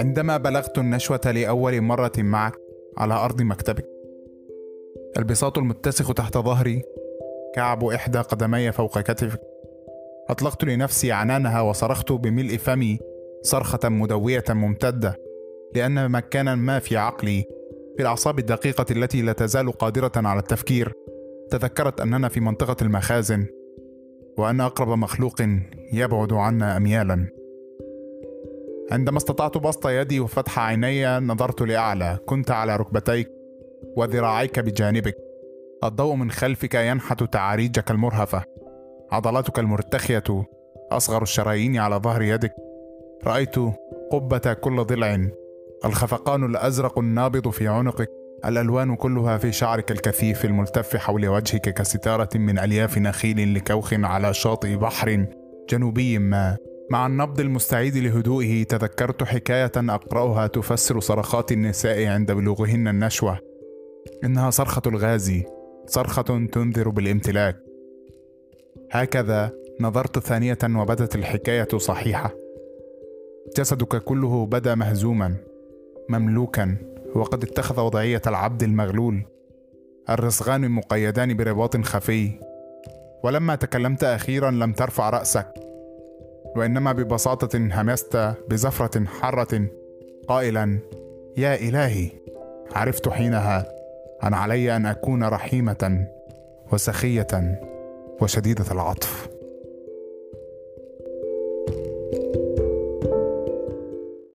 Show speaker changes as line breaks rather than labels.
عندما بلغت النشوة لأول مرة معك على أرض مكتبك. البساط المتسخ تحت ظهري كعب إحدى قدمي فوق كتفك. أطلقت لنفسي عنانها وصرخت بملء فمي صرخة مدوية ممتدة لأن مكانا ما في عقلي في الأعصاب الدقيقة التي لا تزال قادرة على التفكير. تذكرت أننا في منطقة المخازن وأن أقرب مخلوق يبعد عنا أميالا. عندما استطعت بسط يدي وفتح عيني نظرت لأعلى. كنت على ركبتيك وذراعيك بجانبك. الضوء من خلفك ينحت تعاريجك المرهفة. عضلاتك المرتخية أصغر الشرايين على ظهر يدك. رأيت قبة كل ضلع. الخفقان الأزرق النابض في عنقك. الألوان كلها في شعرك الكثيف الملتف حول وجهك كستارة من ألياف نخيل لكوخ على شاطئ بحر جنوبي ما. مع النبض المستعيد لهدوئه تذكرت حكاية أقرأها تفسر صرخات النساء عند بلوغهن النشوة. إنها صرخة الغازي صرخة تنذر بالامتلاك. هكذا نظرت ثانية وبدت الحكاية صحيحة. جسدك كله بدا مهزوما مملوكا وقد اتخذ وضعية العبد المغلول. الرصغان مقيدان برباط خفي. ولما تكلمت أخيرا لم ترفع رأسك. وإنما ببساطة همست بزفرة حارة قائلا يا إلهي عرفت حينها أن علي أن أكون رحيمة وسخية وشديدة العطف.